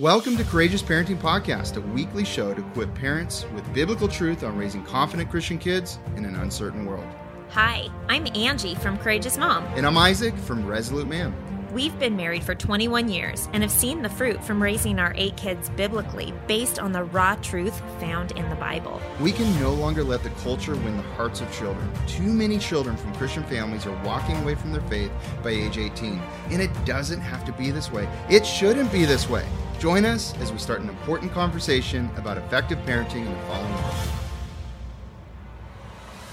Welcome to Courageous Parenting Podcast, a weekly show to equip parents with biblical truth on raising confident Christian kids in an uncertain world. Hi, I'm Angie from Courageous Mom. And I'm Isaac from Resolute Man. We've been married for 21 years and have seen the fruit from raising our eight kids biblically based on the raw truth found in the Bible. We can no longer let the culture win the hearts of children. Too many children from Christian families are walking away from their faith by age 18. And it doesn't have to be this way. It shouldn't be this way. Join us as we start an important conversation about effective parenting in the following world.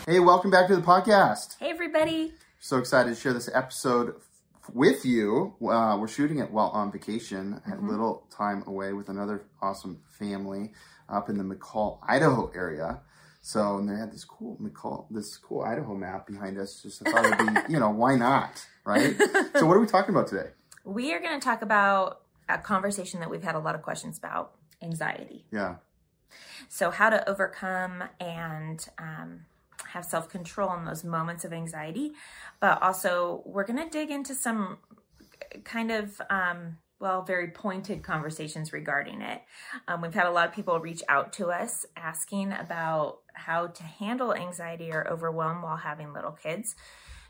Hey, welcome back to the podcast. Hey, everybody. So excited to share this episode with you. Uh, we're shooting it while on vacation. I had a little time away with another awesome family up in the McCall, Idaho area. So, and they had this cool McCall, this cool Idaho map behind us. Just I thought it'd be, you know, why not, right? so, what are we talking about today? We are going to talk about a conversation that we've had a lot of questions about anxiety. Yeah, So, how to overcome and um, have self control in those moments of anxiety. But also, we're going to dig into some kind of, um, well, very pointed conversations regarding it. Um, we've had a lot of people reach out to us asking about how to handle anxiety or overwhelm while having little kids.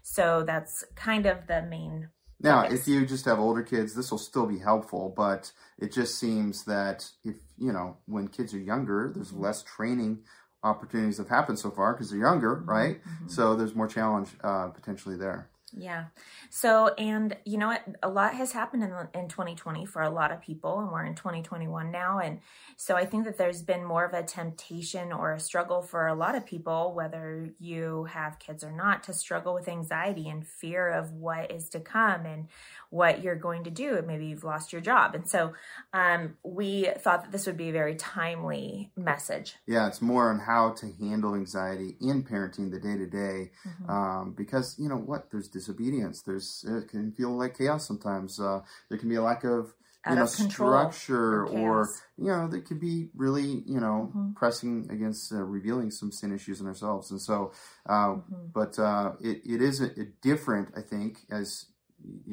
So, that's kind of the main Now, if you just have older kids, this will still be helpful, but it just seems that if, you know, when kids are younger, there's Mm-hmm. less training opportunities have happened so far because they're younger, Mm-hmm. right? So there's more challenge uh, potentially there. Yeah. So, and you know what? A lot has happened in, in 2020 for a lot of people, and we're in 2021 now. And so I think that there's been more of a temptation or a struggle for a lot of people, whether you have kids or not, to struggle with anxiety and fear of what is to come and what you're going to do. Maybe you've lost your job. And so um, we thought that this would be a very timely message. Yeah, it's more on how to handle anxiety in parenting the day to day, Mm-hmm. um, because you know what, there's disobedience. There's it can feel like chaos sometimes. Uh, there can be a lack of you Out know of structure, or or you know there could be really you know Mhm. pressing against uh, revealing some sin issues in ourselves. And so, uh, Mhm. but uh, it it is a, a different, I think, as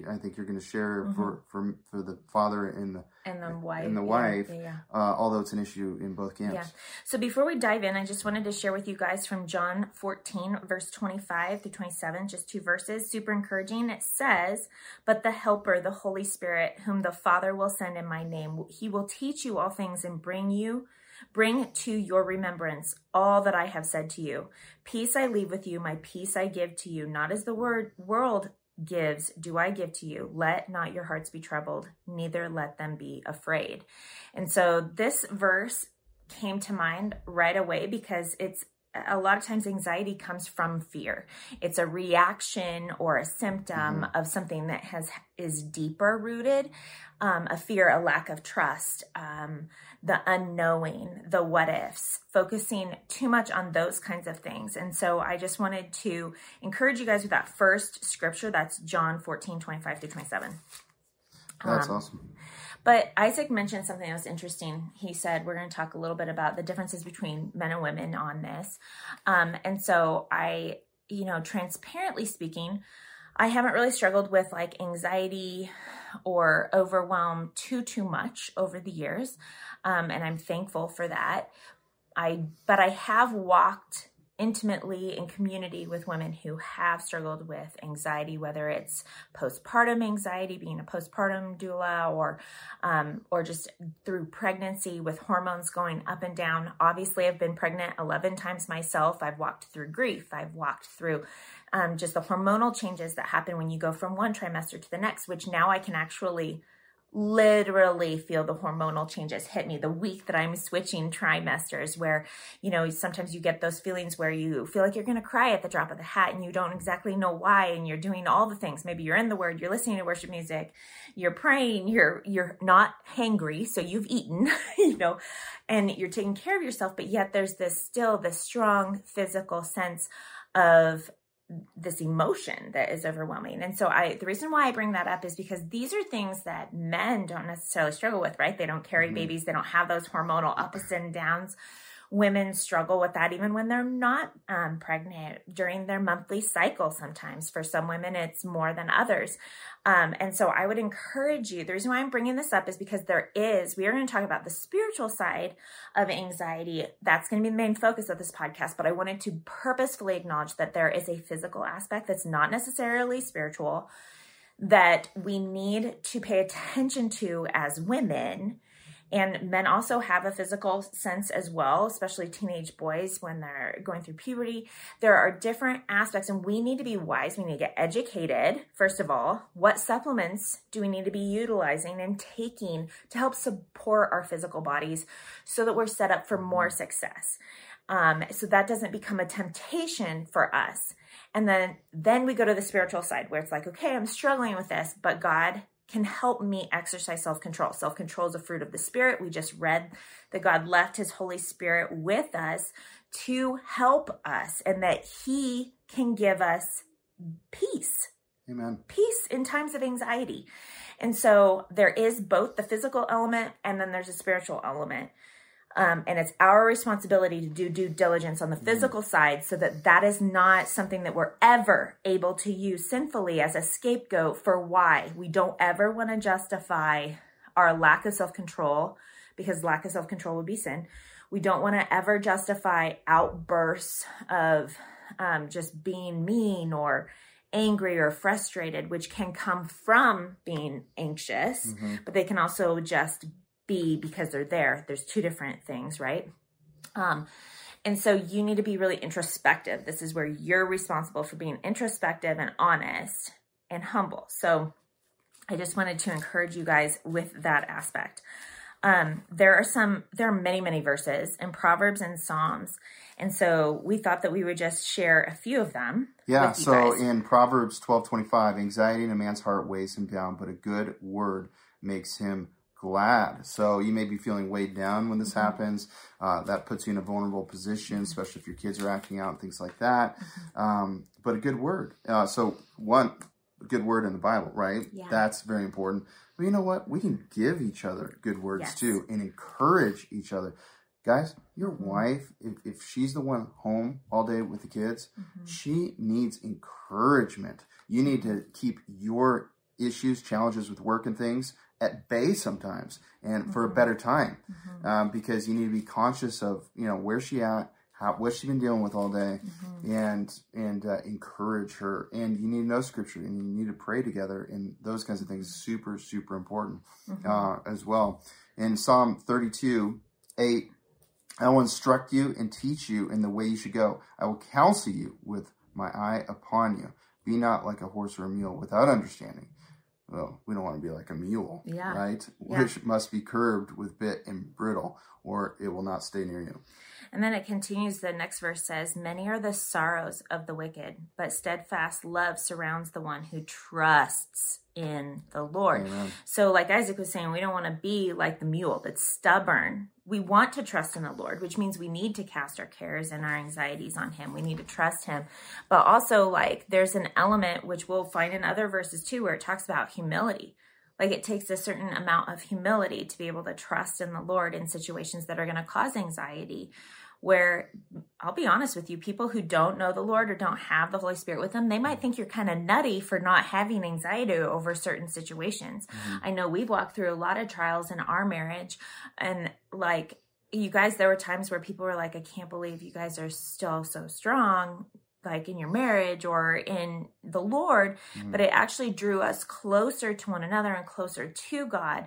I think you're going to share Mm-hmm. for for for the father and the And the wife. and the wife, yeah, yeah. uh, although it's an issue in both camps. Yeah. So before we dive in, I just wanted to share with you guys from John 14, verse 25 through 27, just two verses, super encouraging. It says, But the Helper, the Holy Spirit, whom the Father will send in my name, he will teach you all things and bring you. Bring to your remembrance all that I have said to you. Peace I leave with you, my peace I give to you, not as the word world gives, do I give to you. Let not your hearts be troubled, neither let them be afraid. And so this verse came to mind right away because it's a lot of times anxiety comes from fear. It's a reaction or a symptom of something that has is deeper rooted, um, a fear, a lack of trust, um, the unknowing, the what ifs, focusing too much on those kinds of things. And so I just wanted to encourage you guys with that first scripture. That's John 14, 25 to 27. That's Um, awesome. But Isaac mentioned something that was interesting. He said, We're going to talk a little bit about the differences between men and women on this. Um, and so I, you know, transparently speaking, I haven't really struggled with like anxiety or overwhelm too, too much over the years. Um, and I'm thankful for that. I, but I have walked intimately in community with women who have struggled with anxiety, whether it's postpartum anxiety, being a postpartum doula, or um, or just through pregnancy with hormones going up and down. Obviously, I've been pregnant 11 times myself. I've walked through grief. I've walked through um, just the hormonal changes that happen when you go from one trimester to the next, which now I can actually literally feel the hormonal changes hit me. The week that I'm switching trimesters where you know sometimes you get those feelings where you feel like you're going to cry at the drop of the hat and you don't exactly know why and you're doing all the things. Maybe you're in the word you're listening to worship music you're praying you're you're not hangry so you've eaten you know and you're taking care of yourself but yet there's this still this strong physical sense of this emotion that is overwhelming. And so I the reason why I bring that up is because these are things that men don't necessarily struggle with, right? They don't carry Mhm. babies, they don't have those hormonal ups and downs women struggle with that even when they're not um, pregnant during their monthly cycle sometimes. For some women it's more than others. Um, and so i would encourage you the reason why i'm bringing this up is because there is we are going to talk about the spiritual side of anxiety. That's going to be the main focus of this podcast but i wanted to purposefully acknowledge that there is a physical aspect that's not necessarily spiritual that we need to pay attention to as women and men also have a physical sense as well, especially teenage boys when they're going through puberty. There are different aspects, and we need to be wise. We need to get educated, first of all. What supplements do we need to be utilizing and taking to help support our physical bodies so that we're set up for more success? Um, so that doesn't become a temptation for us. And then, then we go to the spiritual side where it's like, okay, I'm struggling with this, but God can help me exercise self control. Self control is a fruit of the Spirit. We just read that God left His Holy Spirit with us to help us and that He can give us peace. Amen. Peace in times of anxiety. And so there is both the physical element and then there's a spiritual element. Um, and it's our responsibility to do due diligence on the mm-hmm. physical side so that that is not something that we're ever able to use sinfully as a scapegoat for why we don't ever want to justify our lack of self-control because lack of self-control would be sin we don't want to ever justify outbursts of um, just being mean or angry or frustrated which can come from being anxious mm-hmm. but they can also just be because they're there. There's two different things, right? Um, and so you need to be really introspective. This is where you're responsible for being introspective and honest and humble. So I just wanted to encourage you guys with that aspect. Um, there are some, there are many, many verses in Proverbs and Psalms. And so we thought that we would just share a few of them. Yeah. So guys. in Proverbs 12 25, anxiety in a man's heart weighs him down, but a good word makes him glad. So you may be feeling weighed down when this mm-hmm. happens. Uh, that puts you in a vulnerable position, especially if your kids are acting out and things like that. Mm-hmm. Um, but a good word. Uh, so one good word in the Bible, right? Yeah. That's very important. But you know what? We can give each other good words yes. too and encourage each other. Guys, your mm-hmm. wife, if, if she's the one home all day with the kids, mm-hmm. she needs encouragement. You need to keep your issues, challenges with work and things at bay sometimes and mm-hmm. for a mm-hmm. better time mm-hmm. um, because you need to be conscious of you know where she at how what's she been dealing with all day mm-hmm. and and uh, encourage her and you need to know scripture and you need to pray together and those kinds of things super super important mm-hmm. uh, as well in psalm 32 8 i will instruct you and teach you in the way you should go i will counsel you with my eye upon you be not like a horse or a mule without understanding well, we don't want to be like a mule, yeah. right? Yeah. Which must be curbed with bit and bridle, or it will not stay near you. And then it continues, the next verse says, Many are the sorrows of the wicked, but steadfast love surrounds the one who trusts in the Lord. Amen. So, like Isaac was saying, we don't want to be like the mule that's stubborn. We want to trust in the Lord, which means we need to cast our cares and our anxieties on Him. We need to trust Him. But also, like, there's an element which we'll find in other verses too, where it talks about humility. Like, it takes a certain amount of humility to be able to trust in the Lord in situations that are going to cause anxiety where I'll be honest with you, people who don't know the Lord or don't have the Holy Spirit with them, they might think you're kind of nutty for not having anxiety over certain situations. Mm-hmm. I know we've walked through a lot of trials in our marriage and like you guys, there were times where people were like, I can't believe you guys are still so strong like in your marriage or in the Lord, mm-hmm. but it actually drew us closer to one another and closer to God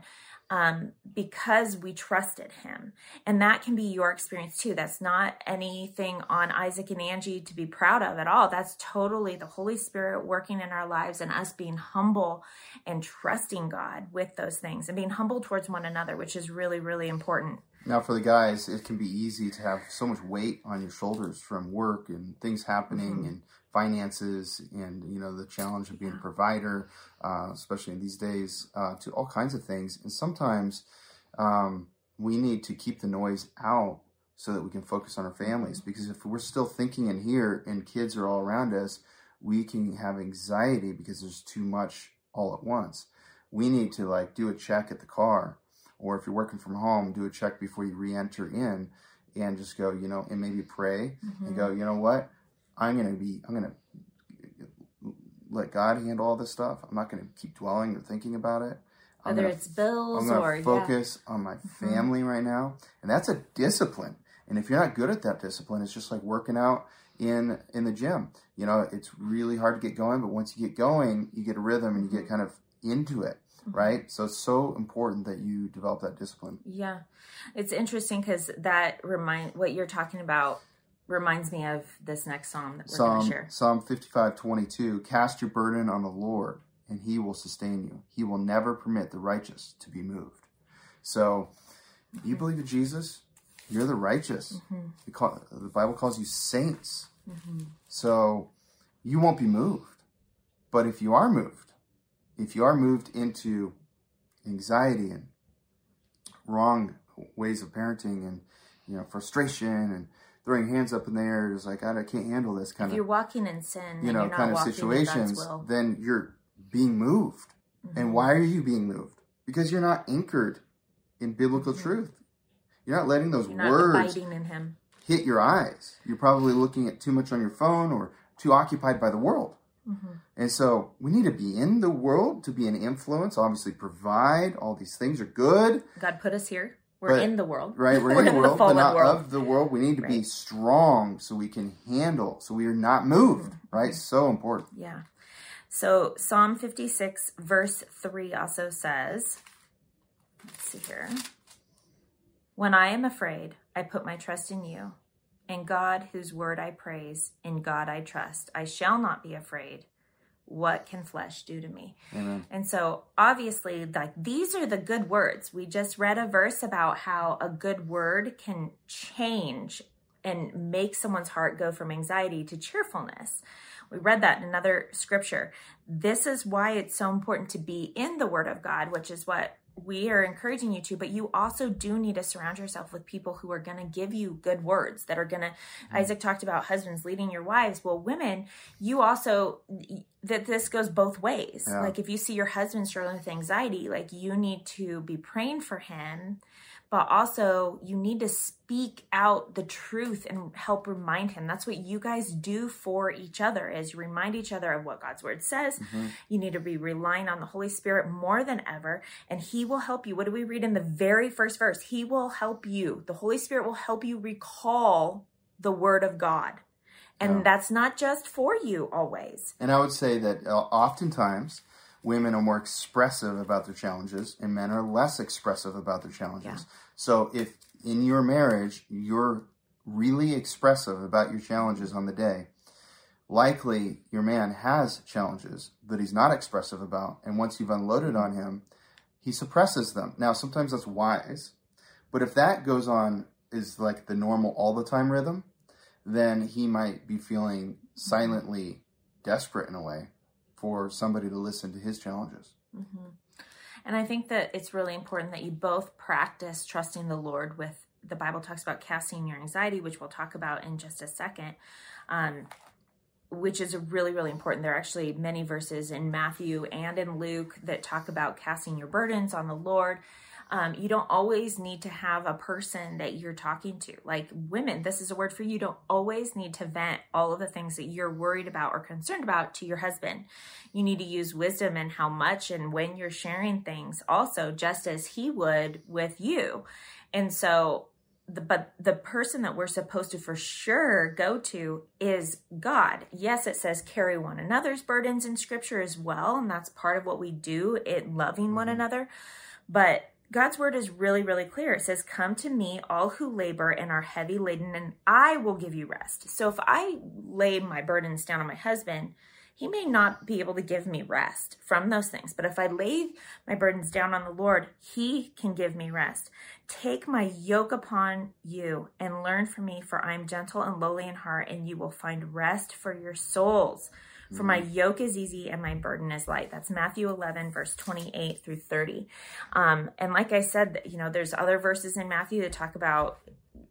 um, because we trusted him. And that can be your experience too. That's not anything on Isaac and Angie to be proud of at all. That's totally the Holy Spirit working in our lives and us being humble and trusting God with those things and being humble towards one another, which is really, really important. Now, for the guys, it can be easy to have so much weight on your shoulders from work and things happening mm-hmm. and finances and you know the challenge of being a provider, uh, especially in these days, uh, to all kinds of things. And sometimes um, we need to keep the noise out so that we can focus on our families. Mm-hmm. Because if we're still thinking in here and kids are all around us, we can have anxiety because there's too much all at once. We need to like do a check at the car, or if you're working from home, do a check before you re-enter in and just go, you know, and maybe pray mm-hmm. and go, you know what? I'm going to be, I'm going to let God handle all this stuff. I'm not going to keep dwelling or thinking about it. I'm Whether it's bills I'm or focus yeah. on my mm-hmm. family mm-hmm. right now, and that's a discipline. And if you're not good at that discipline, it's just like working out in in the gym. You know, it's really hard to get going, but once you get going, you get a rhythm and you get mm-hmm. kind of into it. Mm-hmm. right? So it's so important that you develop that discipline. Yeah. It's interesting because that remind what you're talking about reminds me of this next psalm that we're going to share. Psalm 55 22 Cast your burden on the Lord, and he will sustain you. He will never permit the righteous to be moved. So, mm-hmm. you believe in Jesus, you're the righteous. Mm-hmm. Call, the Bible calls you saints. Mm-hmm. So, you won't be moved. But if you are moved, if you are moved into anxiety and wrong ways of parenting and you know frustration and throwing hands up in the air is like I, can't handle this kind if of you're walking in sin you know kind of situations then you're being moved mm-hmm. and why are you being moved because you're not anchored in biblical mm-hmm. truth you're not letting those words him. hit your eyes you're probably looking at too much on your phone or too occupied by the world mm-hmm. and so we need to be in the world to be an influence obviously provide all these things are good god put us here we're but, in the world. Right, we're, we're in the world, the but not world. of the world. We need to right. be strong so we can handle, so we are not moved, mm-hmm. right? So important. Yeah. So Psalm 56, verse 3 also says, let's see here. When I am afraid, I put my trust in you. In God, whose word I praise, in God I trust. I shall not be afraid what can flesh do to me? Amen. And so obviously like these are the good words. We just read a verse about how a good word can change and make someone's heart go from anxiety to cheerfulness. We read that in another scripture. This is why it's so important to be in the word of God, which is what we are encouraging you to, but you also do need to surround yourself with people who are going to give you good words that are going to. Mm-hmm. Isaac talked about husbands leading your wives. Well, women, you also, that this goes both ways. Yeah. Like if you see your husband struggling with anxiety, like you need to be praying for him but also you need to speak out the truth and help remind him. That's what you guys do for each other is you remind each other of what god's word says. Mm-hmm. you need to be relying on the holy spirit more than ever and he will help you. What do we read in the very first verse? He will help you. The holy spirit will help you recall the word of god. And yeah. that's not just for you always. And i would say that uh, oftentimes women are more expressive about their challenges and men are less expressive about their challenges. Yeah. So if in your marriage you're really expressive about your challenges on the day, likely your man has challenges that he's not expressive about. And once you've unloaded on him, he suppresses them. Now, sometimes that's wise, but if that goes on is like the normal all the time rhythm, then he might be feeling silently desperate in a way for somebody to listen to his challenges. Mm-hmm. And I think that it's really important that you both practice trusting the Lord with the Bible talks about casting your anxiety, which we'll talk about in just a second. Um, which is really, really important. There are actually many verses in Matthew and in Luke that talk about casting your burdens on the Lord. Um, you don't always need to have a person that you're talking to. Like women, this is a word for you. you. Don't always need to vent all of the things that you're worried about or concerned about to your husband. You need to use wisdom and how much and when you're sharing things, also, just as he would with you. And so the, but the person that we're supposed to for sure go to is God. Yes, it says carry one another's burdens in scripture as well, and that's part of what we do in loving one mm-hmm. another. But God's word is really, really clear. It says, Come to me, all who labor and are heavy laden, and I will give you rest. So if I lay my burdens down on my husband, he may not be able to give me rest from those things. But if I lay my burdens down on the Lord, he can give me rest. Take my yoke upon you and learn from me, for I am gentle and lowly in heart, and you will find rest for your souls. For my mm-hmm. yoke is easy and my burden is light. That's Matthew 11, verse 28 through 30. Um, and like I said, you know, there's other verses in Matthew that talk about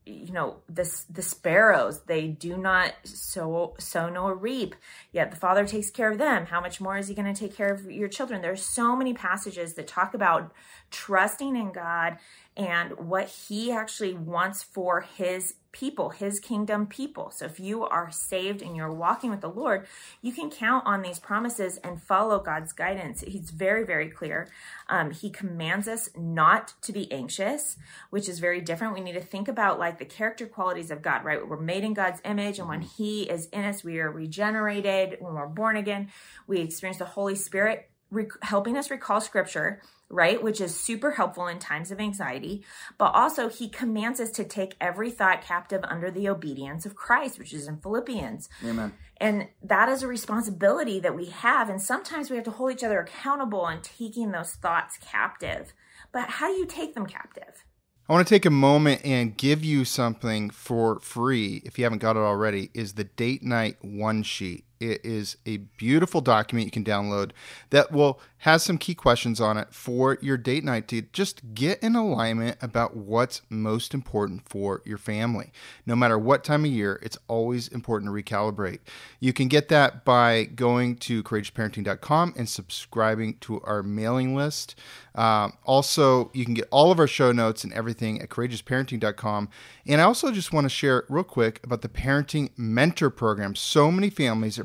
you know the the sparrows they do not sow sow nor reap yet the father takes care of them how much more is he going to take care of your children there's so many passages that talk about trusting in god and what he actually wants for his people, his kingdom people. So if you are saved and you're walking with the Lord, you can count on these promises and follow God's guidance. He's very, very clear. Um, he commands us not to be anxious, which is very different. We need to think about like the character qualities of God, right? We're made in God's image, and when He is in us, we are regenerated. When we're born again, we experience the Holy Spirit helping us recall scripture right? Which is super helpful in times of anxiety. But also, he commands us to take every thought captive under the obedience of Christ, which is in Philippians. Amen. And that is a responsibility that we have. And sometimes we have to hold each other accountable on taking those thoughts captive. But how do you take them captive? I want to take a moment and give you something for free if you haven't got it already is the date night one sheet. It is a beautiful document you can download that will has some key questions on it for your date night to just get in alignment about what's most important for your family. No matter what time of year, it's always important to recalibrate. You can get that by going to courageousparenting.com and subscribing to our mailing list. Um, also, you can get all of our show notes and everything at courageousparenting.com. And I also just want to share real quick about the Parenting Mentor Program. So many families are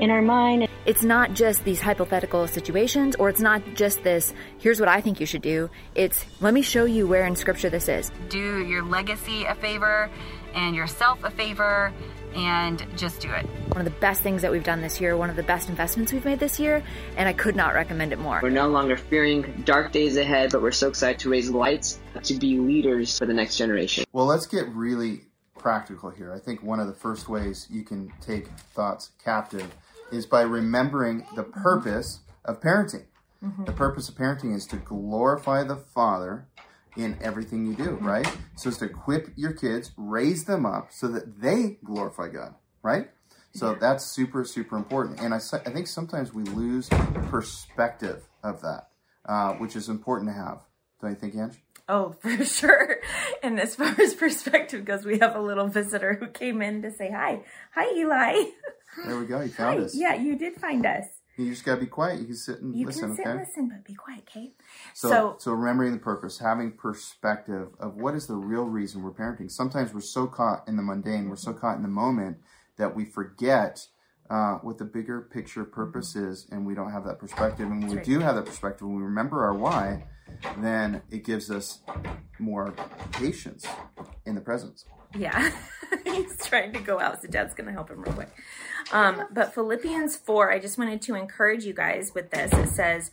in our mind. It's not just these hypothetical situations, or it's not just this, here's what I think you should do. It's, let me show you where in Scripture this is. Do your legacy a favor and yourself a favor and just do it. One of the best things that we've done this year, one of the best investments we've made this year, and I could not recommend it more. We're no longer fearing dark days ahead, but we're so excited to raise lights to be leaders for the next generation. Well, let's get really practical here. I think one of the first ways you can take thoughts captive is by remembering the purpose of parenting. Mm-hmm. The purpose of parenting is to glorify the Father in everything you do, mm-hmm. right? So it's to equip your kids, raise them up so that they glorify God, right? So yeah. that's super, super important. And I, I think sometimes we lose perspective of that, uh, which is important to have. Don't you think, Ange? Oh, for sure. And as far as perspective goes, we have a little visitor who came in to say hi. Hi, Eli. There we go. You found hi. us. Yeah, you did find us. You just gotta be quiet. You can sit and you listen. You can sit okay? and listen, but be quiet, Kate. So, so, so remembering the purpose, having perspective of what is the real reason we're parenting. Sometimes we're so caught in the mundane, we're so caught in the moment that we forget uh, what the bigger picture purpose mm-hmm. is, and we don't have that perspective. And when we do have that perspective, when we remember our why, then it gives us more patience in the presence. Yeah, he's trying to go out, so Dad's going to help him real quick. Um, but Philippians 4, I just wanted to encourage you guys with this. It says,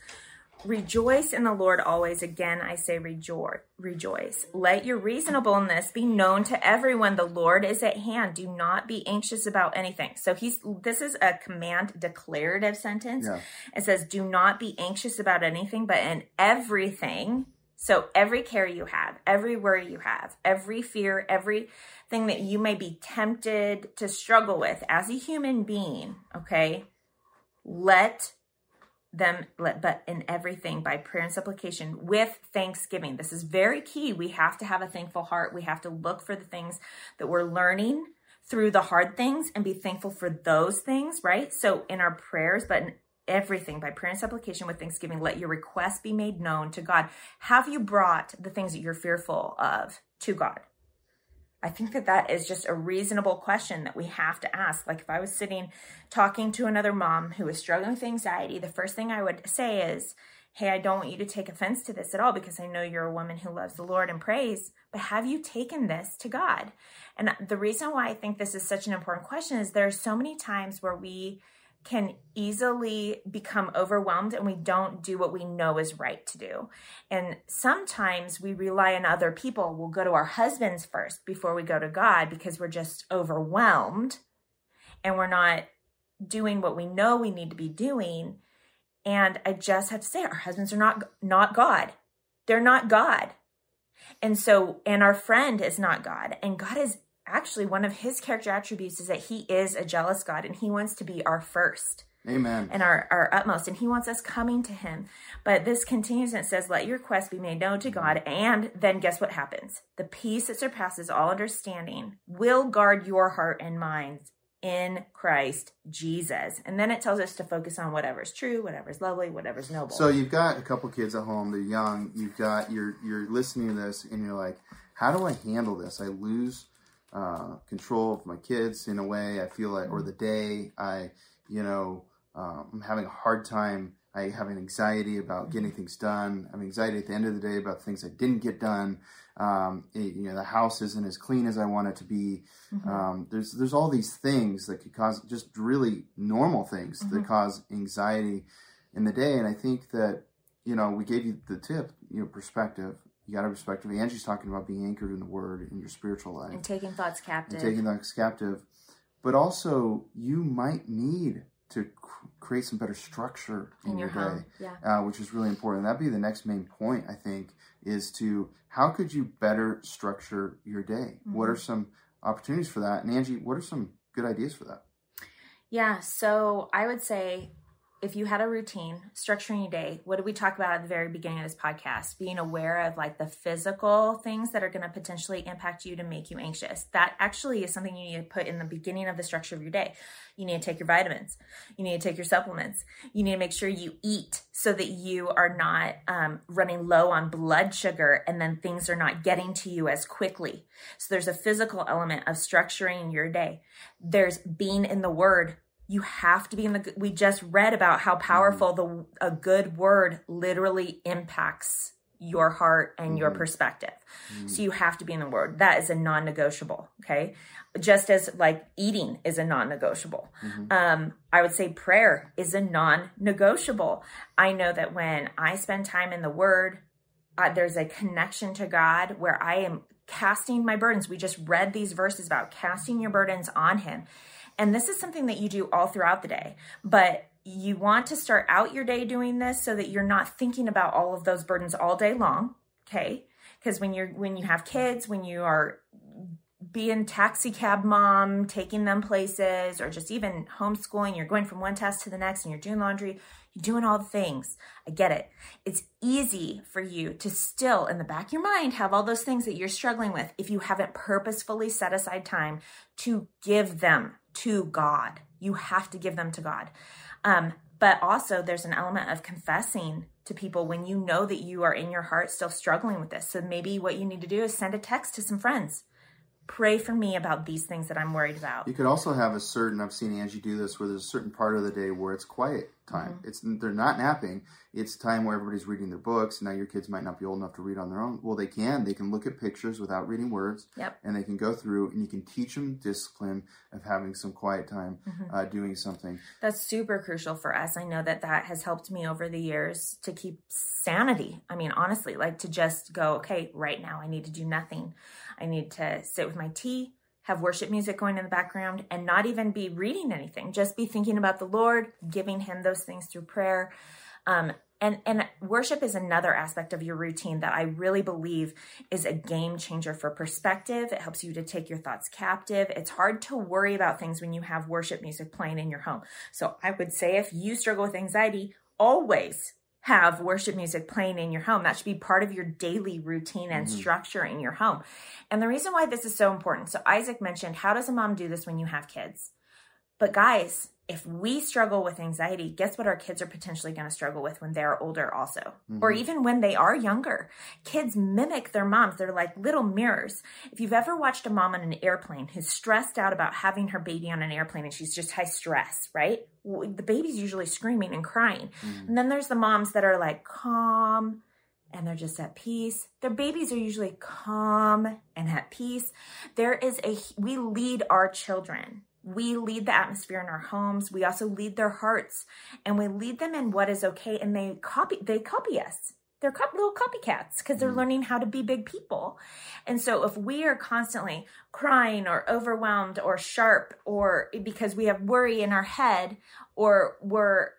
Rejoice in the Lord always. Again, I say rejoice. Rejoice. Let your reasonableness be known to everyone. The Lord is at hand. Do not be anxious about anything. So he's this is a command declarative sentence. Yeah. It says, "Do not be anxious about anything, but in everything." So every care you have, every worry you have, every fear, everything that you may be tempted to struggle with as a human being, okay? Let them let but in everything by prayer and supplication with thanksgiving. This is very key. We have to have a thankful heart. We have to look for the things that we're learning through the hard things and be thankful for those things right? So in our prayers but in everything by prayer and supplication with thanksgiving let your requests be made known to god have you brought the things that you're fearful of to god I think that that is just a reasonable question that we have to ask. Like if I was sitting talking to another mom who is struggling with anxiety, the first thing I would say is, Hey, I don't want you to take offense to this at all because I know you're a woman who loves the Lord and prays, but have you taken this to God? And the reason why I think this is such an important question is there are so many times where we can easily become overwhelmed and we don't do what we know is right to do. And sometimes we rely on other people. We'll go to our husbands first before we go to God because we're just overwhelmed and we're not doing what we know we need to be doing. And I just have to say our husbands are not not God. They're not God. And so and our friend is not God. And God is actually one of his character attributes is that he is a jealous God and he wants to be our first. Amen. And our, our utmost. And he wants us coming to him. But this continues and it says, Let your quest be made known to mm-hmm. God. And then guess what happens? The peace that surpasses all understanding will guard your heart and minds in Christ Jesus. And then it tells us to focus on whatever's true, whatever's lovely, whatever's noble. So you've got a couple kids at home, they're young, you've got you're you're listening to this and you're like, How do I handle this? I lose uh, control of my kids in a way. I feel like, or the day I, you know, um, I'm having a hard time. I have an anxiety about getting things done. I have anxiety at the end of the day about things I didn't get done. Um, it, you know, the house isn't as clean as I want it to be. Mm-hmm. Um, there's there's all these things that could cause just really normal things mm-hmm. that cause anxiety in the day. And I think that you know we gave you the tip, you know, perspective you got to a perspective. Angie's talking about being anchored in the Word in your spiritual life and taking thoughts captive. And taking thoughts captive, but also you might need to create some better structure in, in your, your day, yeah. uh, which is really important. That'd be the next main point, I think, is to how could you better structure your day? Mm-hmm. What are some opportunities for that? And Angie, what are some good ideas for that? Yeah, so I would say if you had a routine, structuring your day, what did we talk about at the very beginning of this podcast? Being aware of like the physical things that are going to potentially impact you to make you anxious. That actually is something you need to put in the beginning of the structure of your day. You need to take your vitamins. You need to take your supplements. You need to make sure you eat so that you are not um, running low on blood sugar and then things are not getting to you as quickly. So there's a physical element of structuring your day. There's being in the word you have to be in the we just read about how powerful the a good word literally impacts your heart and mm-hmm. your perspective. Mm-hmm. So you have to be in the word. That is a non-negotiable, okay? Just as like eating is a non-negotiable. Mm-hmm. Um I would say prayer is a non-negotiable. I know that when I spend time in the word, uh, there's a connection to God where I am casting my burdens. We just read these verses about casting your burdens on him and this is something that you do all throughout the day, but you want to start out your day doing this so that you're not thinking about all of those burdens all day long. Okay. Because when you're, when you have kids, when you are being taxi cab mom, taking them places, or just even homeschooling, you're going from one task to the next and you're doing laundry, you're doing all the things. I get it. It's easy for you to still, in the back of your mind, have all those things that you're struggling with if you haven't purposefully set aside time to give them to God. You have to give them to God. Um, but also, there's an element of confessing to people when you know that you are in your heart still struggling with this. So maybe what you need to do is send a text to some friends pray for me about these things that I'm worried about. You could also have a certain I've seen Angie do this where there's a certain part of the day where it's quiet time. Mm-hmm. It's they're not napping. It's time where everybody's reading their books. Now your kids might not be old enough to read on their own. Well, they can. They can look at pictures without reading words. Yep. And they can go through and you can teach them discipline of having some quiet time, mm-hmm. uh, doing something. That's super crucial for us. I know that that has helped me over the years to keep sanity. I mean, honestly, like to just go, okay, right now I need to do nothing. I need to sit with my tea, have worship music going in the background, and not even be reading anything. Just be thinking about the Lord, giving Him those things through prayer. Um, and and worship is another aspect of your routine that I really believe is a game changer for perspective. It helps you to take your thoughts captive. It's hard to worry about things when you have worship music playing in your home. So I would say if you struggle with anxiety, always have worship music playing in your home. That should be part of your daily routine and mm-hmm. structure in your home. And the reason why this is so important so, Isaac mentioned, how does a mom do this when you have kids? But guys, if we struggle with anxiety, guess what our kids are potentially going to struggle with when they're older, also, mm-hmm. or even when they are younger? Kids mimic their moms. They're like little mirrors. If you've ever watched a mom on an airplane who's stressed out about having her baby on an airplane and she's just high stress, right? The baby's usually screaming and crying. Mm-hmm. And then there's the moms that are like calm and they're just at peace. Their babies are usually calm and at peace. There is a, we lead our children we lead the atmosphere in our homes. We also lead their hearts and we lead them in what is okay and they copy they copy us. They're cop- little copycats because they're mm. learning how to be big people. And so if we are constantly crying or overwhelmed or sharp or because we have worry in our head or we're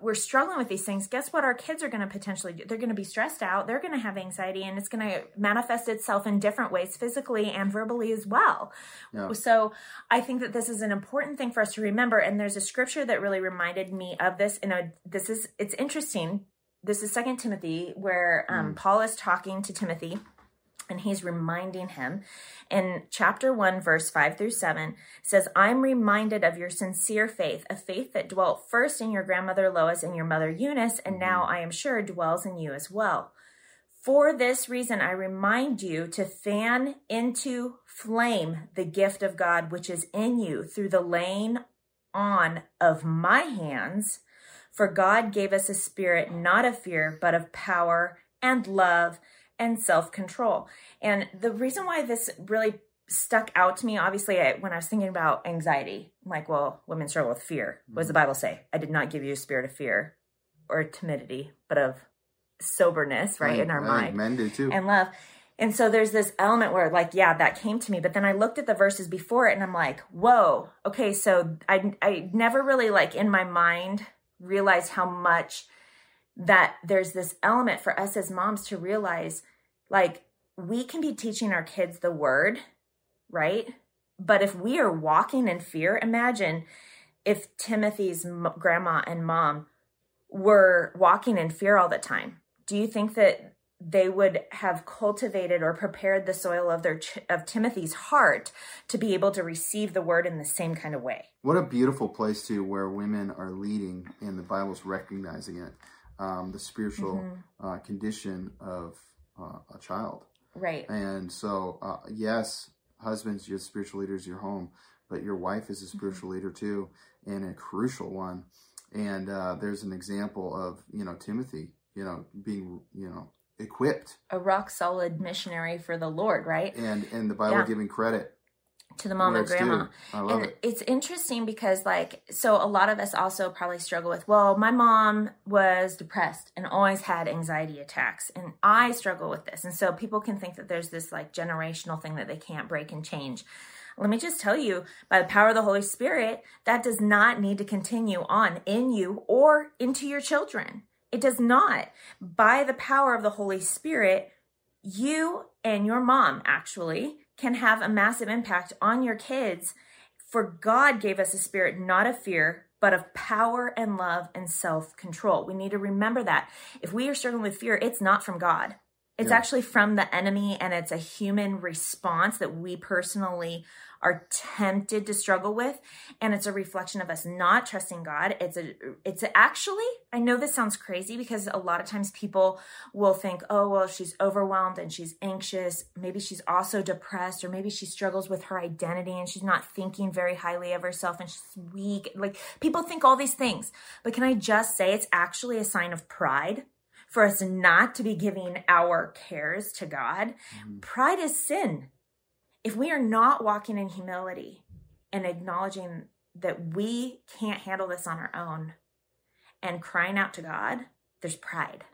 we're struggling with these things, guess what our kids are going to potentially do? They're going to be stressed out. They're going to have anxiety and it's going to manifest itself in different ways, physically and verbally as well. Yeah. So I think that this is an important thing for us to remember. And there's a scripture that really reminded me of this. And this is, it's interesting. This is second Timothy where um, Paul is talking to Timothy and he's reminding him. In chapter 1 verse 5 through 7 says i'm reminded of your sincere faith a faith that dwelt first in your grandmother lois and your mother eunice and now mm-hmm. i am sure dwells in you as well. For this reason i remind you to fan into flame the gift of god which is in you through the laying on of my hands. For god gave us a spirit not of fear but of power and love and self control. And the reason why this really stuck out to me, obviously, I, when I was thinking about anxiety, I'm like, well, women struggle with fear. What does the mm-hmm. Bible say? I did not give you a spirit of fear or timidity, but of soberness, right, in our Right, mind Men do too. and love. And so there's this element where, like, yeah, that came to me. But then I looked at the verses before it and I'm like, whoa, okay, so I, I never really, like, in my mind realized how much that there's this element for us as moms to realize like we can be teaching our kids the word, right? But if we are walking in fear, imagine if Timothy's grandma and mom were walking in fear all the time. Do you think that they would have cultivated or prepared the soil of their of Timothy's heart to be able to receive the word in the same kind of way? What a beautiful place too, where women are leading, and the Bible's recognizing it, um, the spiritual Mm-hmm. uh, condition of uh, a child. Right. And so, uh, yes, husbands, you're spiritual leaders your home, but your wife is a Mm-hmm. spiritual leader too, and a crucial one. And uh, there's an example of you know Timothy, you know, being you know equipped, A rock solid missionary for the Lord, right? and and the Bible Yeah. giving credit to the mom and grandma. And it. it's interesting because like so a lot of us also probably struggle with well my mom was depressed and always had anxiety attacks and i struggle with this. And so people can think that there's this like generational thing that they can't break and change. Let me just tell you by the power of the holy spirit that does not need to continue on in you or into your children. It does not. By the power of the holy spirit you and your mom actually can have a massive impact on your kids. For God gave us a spirit not of fear, but of power and love and self control. We need to remember that. If we are struggling with fear, it's not from God. It's Yeah. actually from the enemy, and it's a human response that we personally are tempted to struggle with and it's a reflection of us not trusting god. It's a it's a, actually i know this sounds crazy because a lot of times people will think oh well she's overwhelmed and she's anxious. Maybe she's also depressed or maybe she struggles with her identity and she's not thinking very highly of herself and she's weak. Like people think all these things. But can i just say it's actually a sign of pride for us not to be giving our cares to god? Mm-hmm. Pride is sin if we are not walking in humility and acknowledging that we can't handle this on our own and crying out to God, there's pride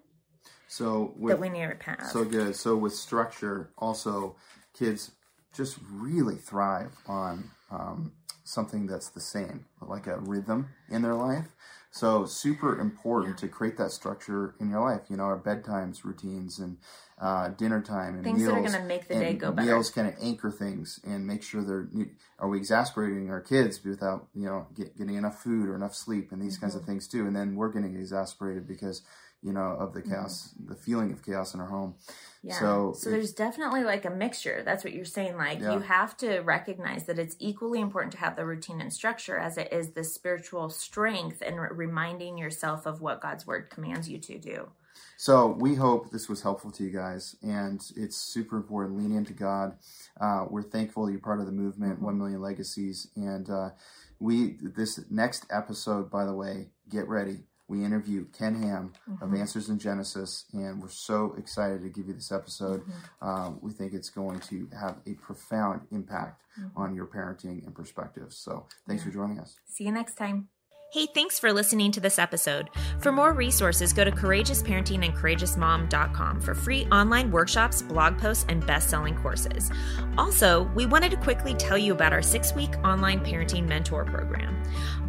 So with, that we need to repent of. So good. So with structure, also kids just really thrive on um, something that's the same, like a rhythm in their life. So super important to create that structure in your life. You know, our bedtimes routines and uh, dinner time and Things that meals. are gonna make the day go better. Meals kind of anchor things and make sure they're. Are we exasperating our kids without you know get, getting enough food or enough sleep and these kinds Mm-hmm. of things too? And then we're getting exasperated because you know of the chaos, the feeling of chaos in our home. Yeah. So, So, there's definitely like a mixture. That's what you're saying. Like Yeah. you have to recognize that it's equally important to have the routine and structure as it is the spiritual strength and re- reminding yourself of what God's word commands you to do. So we hope this was helpful to you guys, and it's super important. Lean into God. Uh, we're thankful you're part of the movement, One Million Legacies, and uh, we this next episode, by the way, get ready. We interview Ken Ham of Mhm. Answers in Genesis, and we're so excited to give you this episode. Um, we think it's going to have a profound impact Mhm. on your parenting and perspectives. So thanks Yeah. for joining us. See you next time. Hey, thanks for listening to this episode. For more resources, go to courageousparenting and courageousmom.com for free online workshops, blog posts, and best selling courses. Also, we wanted to quickly tell you about our six week online parenting mentor program.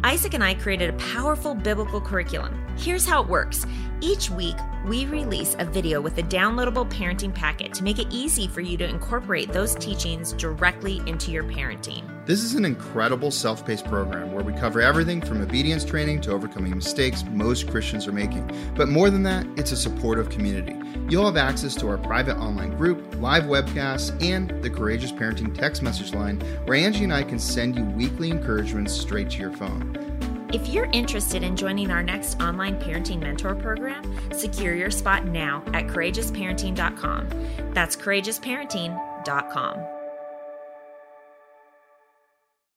Isaac and I created a powerful biblical curriculum. Here's how it works each week, we release a video with a downloadable parenting packet to make it easy for you to incorporate those teachings directly into your parenting. This is an incredible self paced program where we cover everything from obedience training to overcoming mistakes most Christians are making. But more than that, it's a supportive community. You'll have access to our private online group, live webcasts, and the Courageous Parenting text message line where Angie and I can send you weekly encouragements straight to your phone. If you're interested in joining our next online parenting mentor program, secure your spot now at courageousparenting.com. That's courageousparenting.com.